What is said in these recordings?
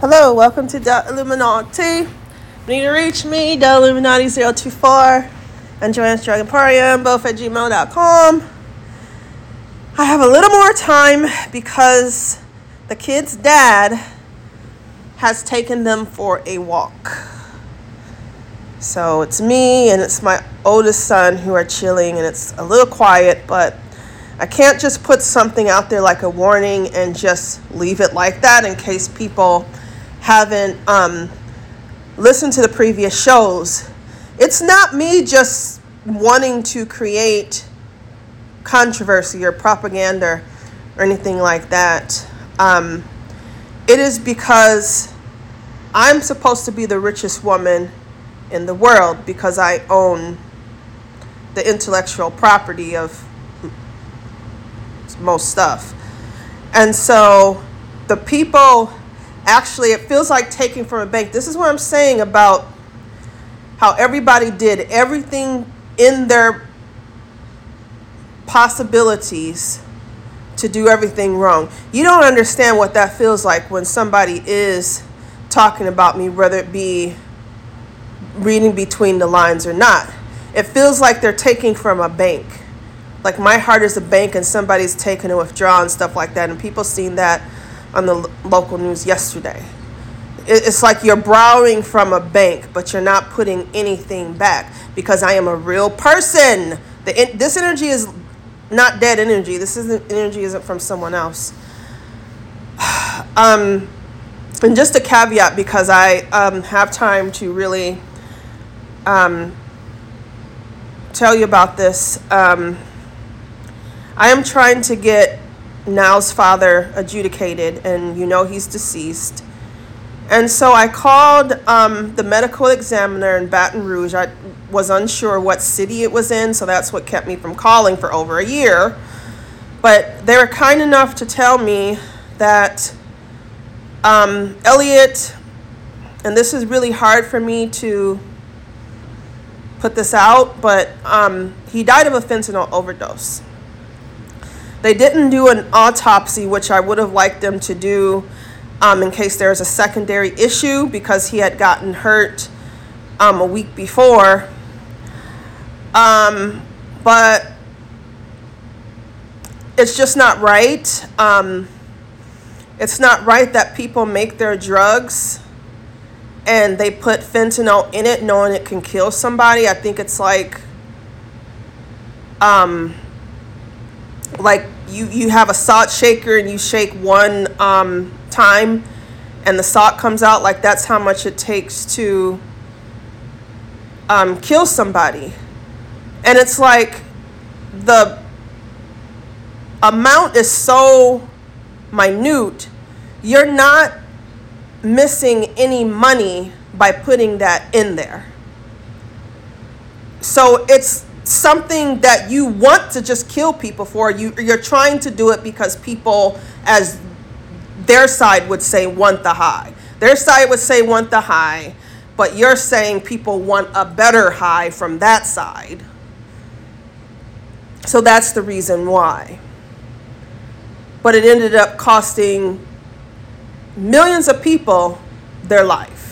Hello, welcome to the Illuminati. Need to reach me, the Illuminati 024 and Joanne's Dragon Parium, both at gmail.com. I have a little more time because the kid's dad has taken them for a walk. So it's me and it's my oldest son who are chilling, and it's a little quiet, but I can't just put something out there like a warning and just leave it like that in case people haven't um, listened to the previous shows. It's not me just wanting to create controversy or propaganda or anything like that. Um, it is because I'm supposed to be the richest woman in the world because I own the intellectual property of most stuff. And so the people actually, it feels like taking from a bank. This is what I'm saying about how everybody did everything in their possibilities to do everything wrong. You don't understand what that feels like when somebody is talking about me, whether it be reading between the lines or not. It feels like they're taking from a bank. Like my heart is a bank and somebody's taking a withdrawal and stuff like that. And people seen that on the local news yesterday. It's like you're borrowing from a bank, but you're not putting anything back because I am a real person. The, this energy is not dead energy. This isn't energy isn't from someone else. Um, and just a caveat because I um, have time to really um, tell you about this. Um, I am trying to get Now's father adjudicated, and you know he's deceased. And so I called um, the medical examiner in Baton Rouge. I was unsure what city it was in, so that's what kept me from calling for over a year. But they were kind enough to tell me that um, Elliot, and this is really hard for me to put this out, but um, he died of a fentanyl overdose. They didn't do an autopsy, which I would have liked them to do um, in case there was a secondary issue because he had gotten hurt um, a week before. Um, but it's just not right. Um, it's not right that people make their drugs and they put fentanyl in it knowing it can kill somebody. I think it's like um like you you have a salt shaker and you shake one um, time and the salt comes out like that's how much it takes to um, kill somebody. And it's like the amount is so minute you're not missing any money by putting that in there. So it's something that you want to just kill people for. You you're trying to do it because people as their side would say want the high. Their side would say want the high, but you're saying people want a better high from that side. So that's the reason why. But it ended up costing millions of people their life.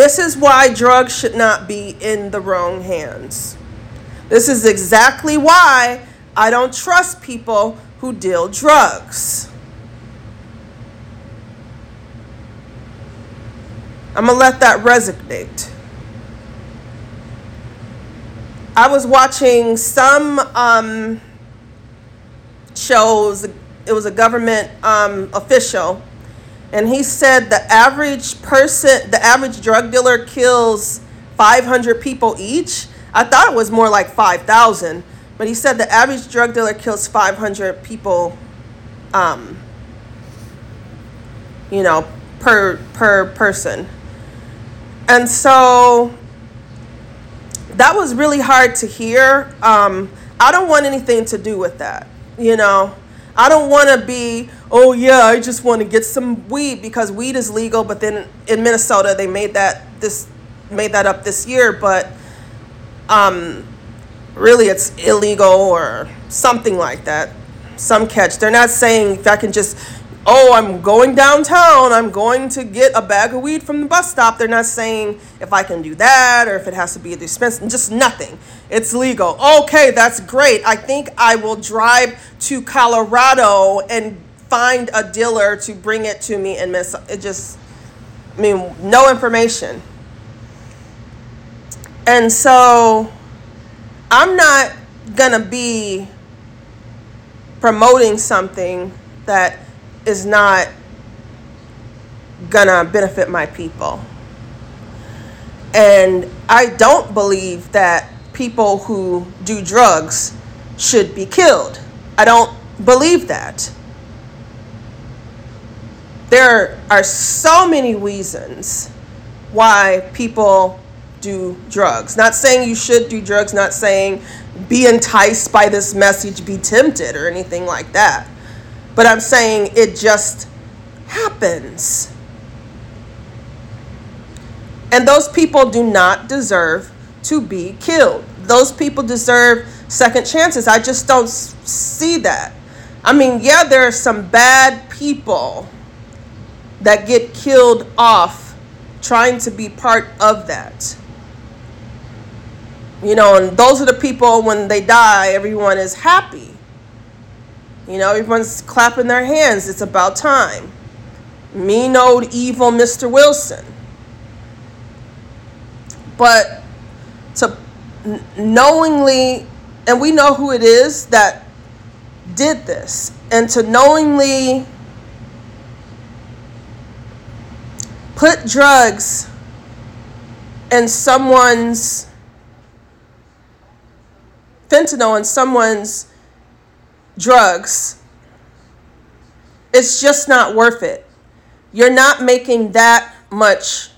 This is why drugs should not be in the wrong hands. This is exactly why I don't trust people who deal drugs. I'm going to let that resonate. I was watching some um, shows, it was a government um, official and he said the average person, the average drug dealer kills 500 people each. I thought it was more like 5,000, but he said the average drug dealer kills 500 people, um, you know, per per person. And so that was really hard to hear. Um, I don't want anything to do with that, you know. I don't want to be, oh yeah, I just want to get some weed because weed is legal. But then in Minnesota, they made that this made that up this year, but um, really it's illegal or something like that. some catch. They're not saying if I can just, oh, I'm going downtown, I'm going to get a bag of weed from the bus stop. They're not saying if I can do that or if it has to be a dispense, just nothing. It's legal. Okay, that's great. I think I will drive to Colorado and find a dealer to bring it to me and miss it just I mean no information. And so I'm not going to be promoting something that is not gonna benefit my people. And I don't believe that people who do drugs should be killed. I don't believe that. There are so many reasons why people do drugs. Not saying you should do drugs, not saying be enticed by this message, be tempted, or anything like that. But I'm saying it just happens. And those people do not deserve to be killed. Those people deserve second chances. I just don't see that. I mean, yeah, there are some bad people that get killed off trying to be part of that. You know, and those are the people when they die, everyone is happy. You know, everyone's clapping their hands. It's about time. Mean old evil Mr. Wilson. But to knowingly, and we know who it is that did this, and to knowingly put drugs in someone's fentanyl in someone's drugs, it's just not worth it. You're not making that much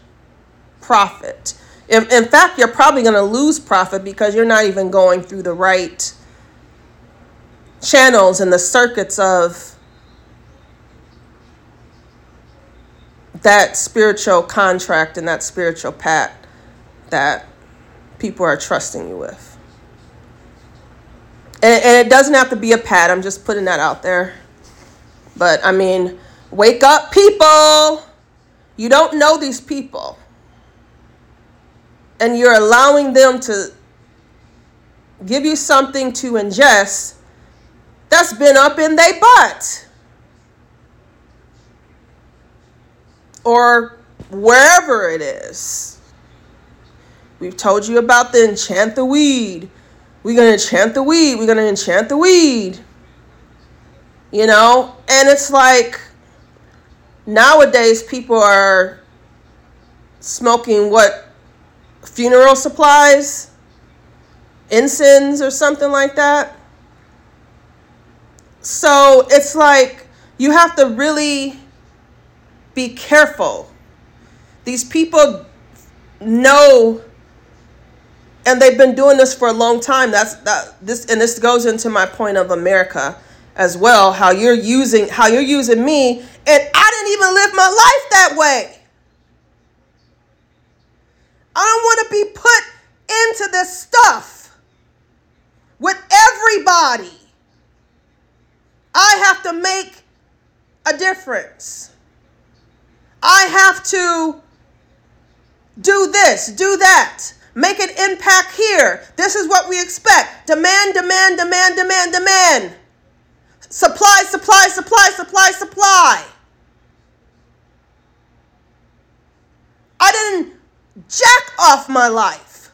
profit. In, in fact, you're probably going to lose profit because you're not even going through the right channels and the circuits of that spiritual contract and that spiritual pact that people are trusting you with. And, and it doesn't have to be a pad. I'm just putting that out there. But I mean, wake up, people. You don't know these people. And you're allowing them to give you something to ingest that's been up in their butt. Or wherever it is. We've told you about the enchant the weed. We're going to enchant the weed. We're going to enchant the weed. You know? And it's like nowadays people are smoking what? Funeral supplies? Incense or something like that. So it's like you have to really be careful. These people know and they've been doing this for a long time. That's that this and this goes into my point of america as well how you're using how you're using me and i didn't even live my life that way. I don't want to be put into this stuff with everybody. I have to make a difference. I have to do this do that Make an impact here. This is what we expect. Demand, demand, demand, demand, demand. Supply, supply, supply, supply, supply. I didn't jack off my life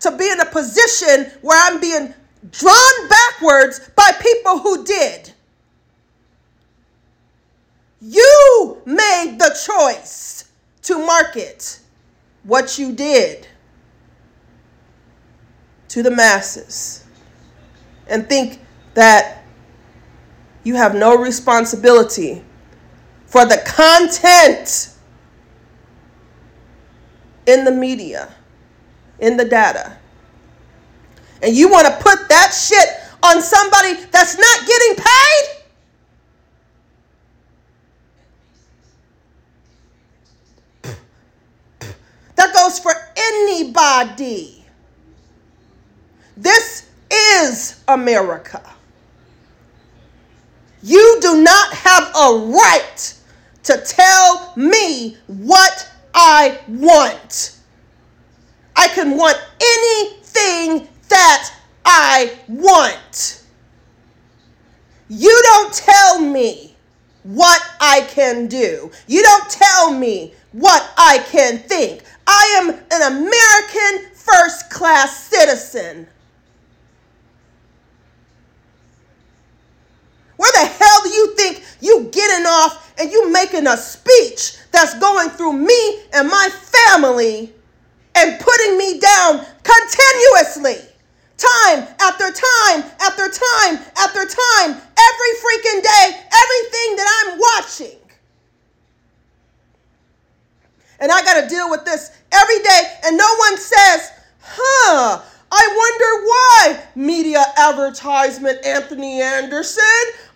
to be in a position where I'm being drawn backwards by people who did. You made the choice to market what you did to the masses and think that you have no responsibility for the content in the media, in the data. And you want to put that shit on somebody that's not getting paid? That goes for anybody. This is America. You do not have a right to tell me what I want. I can want anything that I want. You don't tell me what I can do. You don't tell me what I can think. I am an American first class citizen. Where the hell do you think you getting off and you making a speech that's going through me and my family and putting me down continuously? Time after time after time after time, every freaking day, everything that I'm watching. And I got to deal with this every day, and no one says, huh, I wonder why media advertisement Anthony Anderson.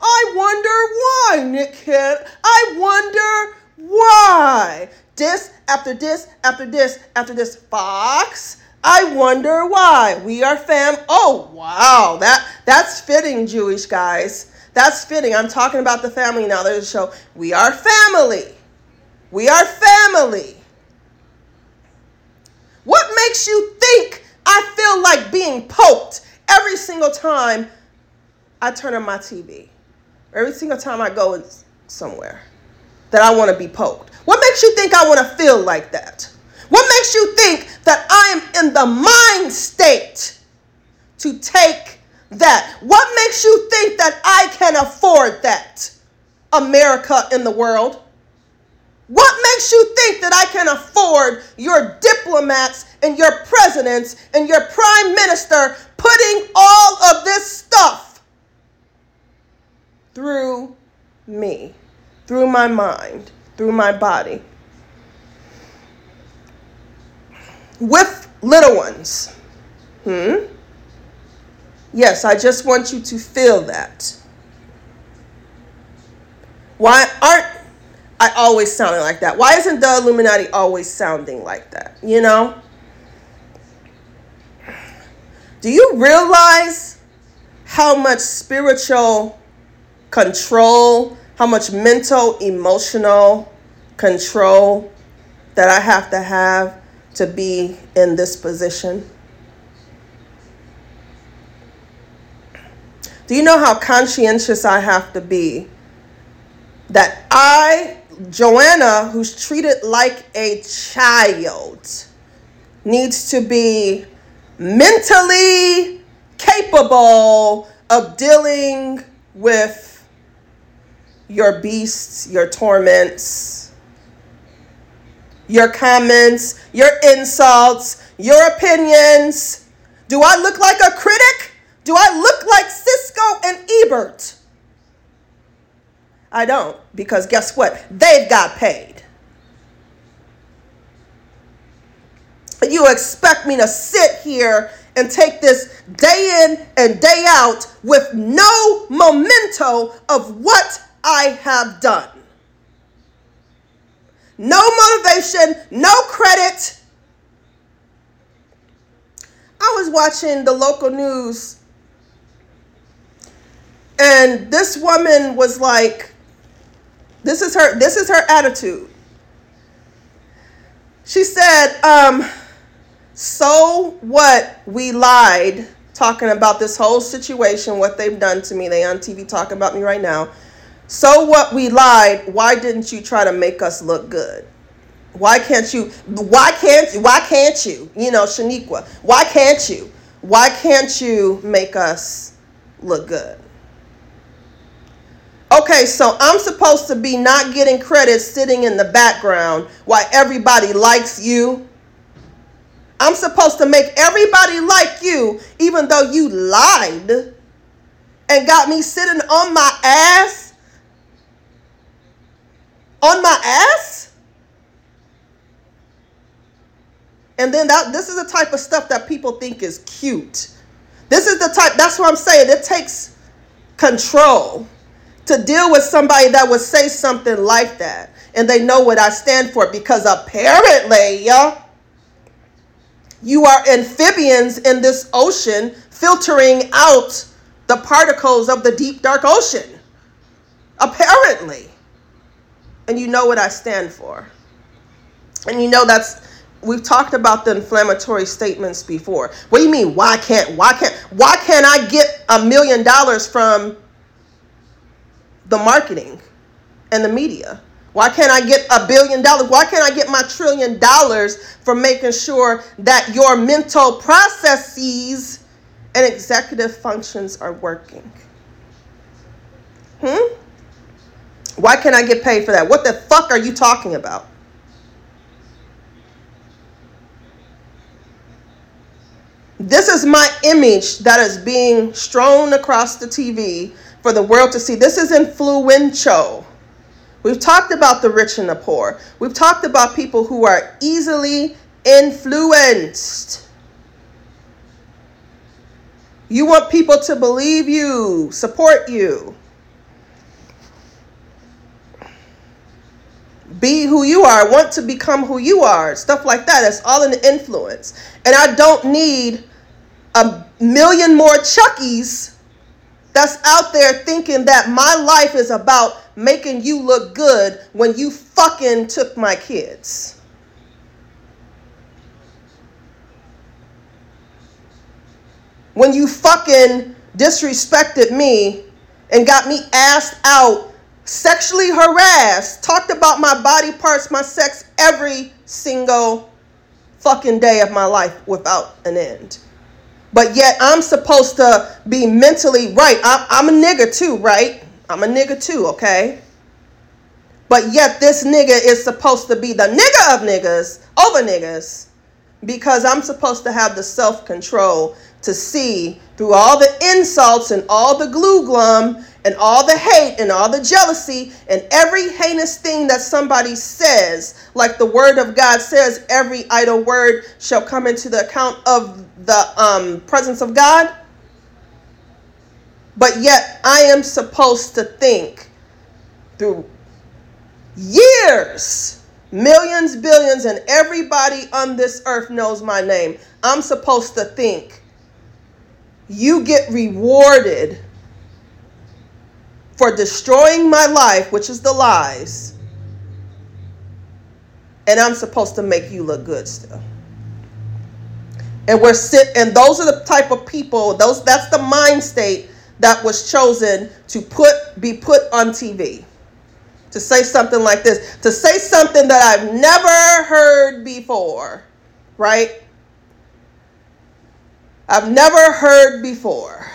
I wonder why Nick Kent. I wonder why. This after this after this after this Fox. I wonder why. We are fam. Oh wow, that that's fitting, Jewish guys. That's fitting. I'm talking about the family now. There's a show. We are family. We are family. What makes you think I feel like being poked every single time I turn on my TV? Every single time I go somewhere that I want to be poked. What makes you think I want to feel like that? What makes you think that I am in the mind state to take that? What makes you think that I can afford that? America in the world. What makes you think that I can afford your diplomats and your presidents and your prime minister putting all of this stuff through me, through my mind, through my body? With little ones. Hmm? Yes, I just want you to feel that. Why aren't I always sounding like that? Why isn't the Illuminati always sounding like that? You know? Do you realize how much spiritual control, how much mental, emotional control that I have to have to be in this position? Do you know how conscientious I have to be that I Joanna, who's treated like a child, needs to be mentally capable of dealing with your beasts, your torments, your comments, your insults, your opinions. Do I look like a critic? Do I look like Siskel and Ebert? I don't, because guess what? They've got paid. You expect me to sit here and take this day in and day out with no memento of what I have done. No motivation, no credit. I was watching the local news and this woman was like this is her this is her attitude. She said, um, so what we lied talking about this whole situation, what they've done to me. They on TV talking about me right now. So what we lied, why didn't you try to make us look good? Why can't you why can't you why can't you? You know, Shaniqua, why can't you? Why can't you make us look good? Okay, so I'm supposed to be not getting credit sitting in the background while everybody likes you. I'm supposed to make everybody like you, even though you lied and got me sitting on my ass. On my ass? And then that this is the type of stuff that people think is cute. This is the type, that's what I'm saying. It takes control to deal with somebody that would say something like that and they know what I stand for because apparently you are amphibians in this ocean filtering out the particles of the deep dark ocean. Apparently. And you know what I stand for. And you know that's we've talked about the inflammatory statements before. What do you mean why can't why can't why can't I get a million dollars from the marketing and the media? Why can't I get a billion dollars? Why can't I get my trillion dollars for making sure that your mental processes and executive functions are working? Hmm? Why can't I get paid for that? What the fuck are you talking about? This is my image that is being strewn across the TV for the world to see. This is influential. We've talked about the rich and the poor. We've talked about people who are easily influenced. You want people to believe you, support you. Be who you are, want to become who you are, stuff like that. It's all the influence. And I don't need a million more Chuckies that's out there thinking that my life is about making you look good when you fucking took my kids. When you fucking disrespected me and got me asked out, sexually harassed, talked about my body parts, my sex every single fucking day of my life without an end. But yet I'm supposed to be mentally right. I'm, I'm a nigga too, right? I'm a nigga too, okay? But yet this nigga is supposed to be the nigga of niggas over niggas because I'm supposed to have the self control to see through all the insults and all the glue glum and all the hate and all the jealousy and every heinous thing that somebody says, like the word of God says, every idle word shall come into the account of the um, presence of God. But yet, I am supposed to think through years, millions, billions, and everybody on this earth knows my name. I'm supposed to think you get rewarded for destroying my life, which is the lies, and I'm supposed to make you look good still. And we're sit and those are the type of people, those that's the mind state that was chosen to put be put on TV. To say something like this, to say something that I've never heard before, right? I've never heard before.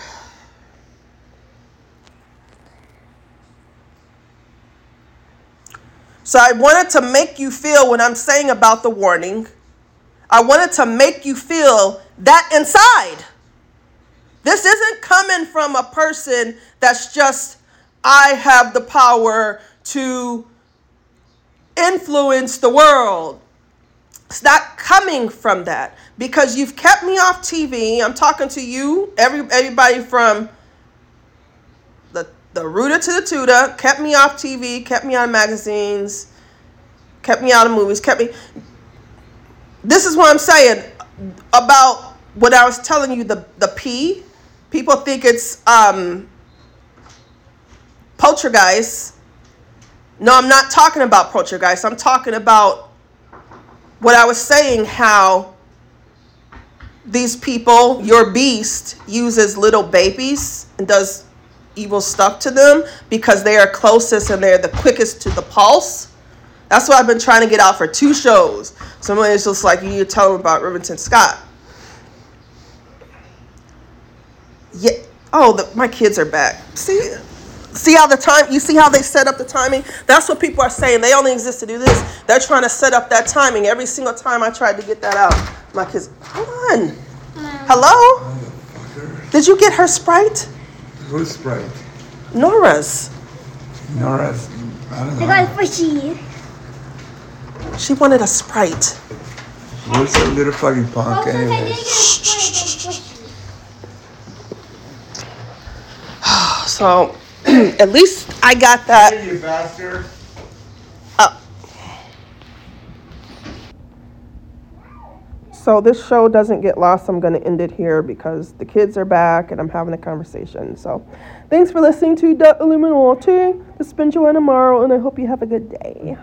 So I wanted to make you feel what I'm saying about the warning. I wanted to make you feel that inside. This isn't coming from a person that's just, I have the power to influence the world. It's not coming from that because you've kept me off TV. I'm talking to you, every everybody from the rooter to the tutor, kept me off TV, kept me out of magazines, kept me out of movies, kept me. This is what I'm saying about what I was telling you the the P. People think it's um, poltergeist. No, I'm not talking about poltergeist. I'm talking about what I was saying. How these people, your beast, uses little babies and does evil stuff to them because they are closest and they're the quickest to the pulse. That's what I've been trying to get out for two shows. Somebody's just like, you need to tell them about Rivington Scott. Yeah. Oh, the, my kids are back. See, see how the time. You see how they set up the timing. That's what people are saying. They only exist to do this. They're trying to set up that timing. Every single time I tried to get that out, my kids. Hold on. Hello. Did you get her sprite? Who's Sprite? Nora's. Nora's. I don't I know. got fishy. She wanted a sprite. Who's that little fucking punk since anyway? get a sprite, I got fishy. So at least I got that. you bastard. So this show doesn't get lost, I'm going to end it here because the kids are back and I'm having a conversation. So, thanks for listening to The Illuminati. This has been Joanna Morrow, and I hope you have a good day.